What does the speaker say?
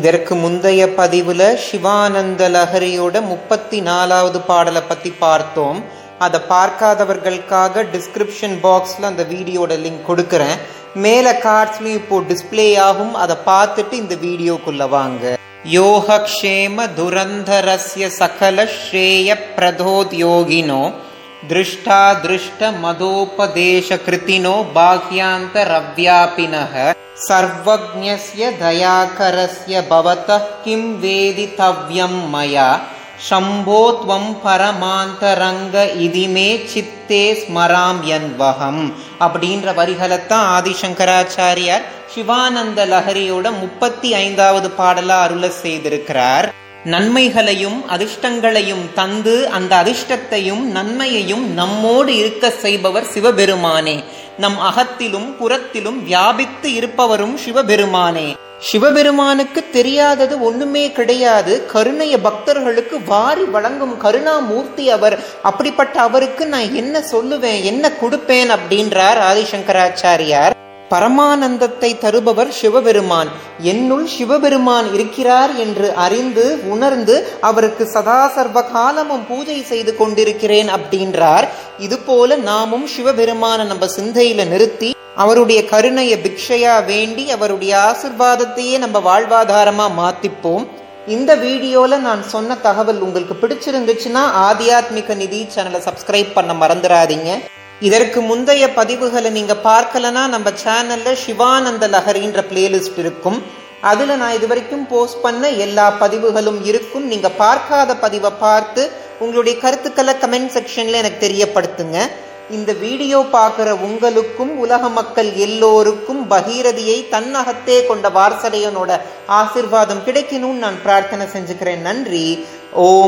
இதற்கு முந்தைய பதிவில் சிவானந்த லஹரியோட முப்பத்தி நாலாவது பாடலை பற்றி பார்த்தோம். அதை பார்க்காதவர்களுக்காக டிஸ்கிரிப்ஷன் பாக்ஸில் அந்த வீடியோட லிங்க் கொடுக்குறேன். மேலே கார்ட்ஸ்லையும் இப்போ டிஸ்பிளே ஆகும். அதை பார்த்துட்டு இந்த வீடியோக்குள்ளே வாங்க. யோகக்ஷேம துரந்தரஸ்ய சகல ஸ்ரேய பிரதோத்யோகினோ யோகினோ. திருஷ்ட மதோபதேச கிருத்தினோ பாஹ்யாந்தரவ்யாபினः सर्वज्ञस्य दयाकरस्य भवतः किं वेदितव्यं मया शम्भो त्वं பரமாந்தரங்க இதிமே சித்தே ஸ்மராம் யன்வகம் அப்படின்ற வரிகளைத்தான் ஆதிசங்கராச்சாரியார் சிவானந்த லஹரியோட முப்பத்தி ஐந்தாவது பாடலா அருள செய்திருக்கிறார் நன்மைகளையும் அதிர்ஷ்டங்களையும் தந்து அந்த அதிர்ஷ்டத்தையும் நன்மையையும் நம்மோடு இருக்க செய்பவர் சிவபெருமானே. நம் அகத்திலும் புறத்திலும் வியாபித்து இருப்பவரும் சிவபெருமானே. சிவபெருமானுக்கு தெரியாதது ஒண்ணுமே கிடையாது. கருணைய பக்தர்களுக்கு வாரி வழங்கும் கருணாமூர்த்தி அவர். அப்படிப்பட்ட அவருக்கு நான் என்ன சொல்லுவேன் என்ன கொடுப்பேன் அப்படின்றார் ஆதிசங்கராச்சாரியார். பரமானந்தத்தை தருபவர் சிவபெருமான். என்னுள் சிவபெருமான் இருக்கிறார் என்று அறிந்து உணர்ந்து அவருக்கு சதா சர்வ காலமும் பூஜை செய்து கொண்டிருக்கிறேன் அப்படின்றார். இது போல நாமும் சிவபெருமான நம்ம சிந்தையில நிறுத்தி அவருடைய கருணைய பிக்ஷையா வேண்டி அவருடைய ஆசிர்வாதத்தையே நம்ம வாழ்வாதாரமா மாத்திப்போம். இந்த வீடியோல நான் சொன்ன தகவல் உங்களுக்கு பிடிச்சிருந்துச்சுன்னா ஆத்தியாத்மிக நிதி சேனலை சப்ஸ்கிரைப் பண்ண மறந்துடாதீங்க. இதற்கு முந்தைய பதிவுகளை நீங்கள் பார்க்கலனா நம்ம சேனலில் சிவானந்த லஹரின்ற பிளேலிஸ்ட் இருக்கும். அதில் நான் இது வரைக்கும் போஸ்ட் பண்ண எல்லா பதிவுகளும் இருக்கும். நீங்கள் பார்க்காத பதிவை பார்த்து உங்களுடைய கருத்துக்களை கமெண்ட் செக்ஷனில் எனக்கு தெரியப்படுத்துங்க. இந்த வீடியோ பார்க்குற உங்களுக்கும் உலக மக்கள் எல்லோருக்கும் பகீரதியை தன்னகத்தே கொண்ட வாரசடையனோட ஆசிர்வாதம் கிடைக்கணும்னு நான் பிரார்த்தனை செஞ்சுக்கிறேன். நன்றி. ஓம்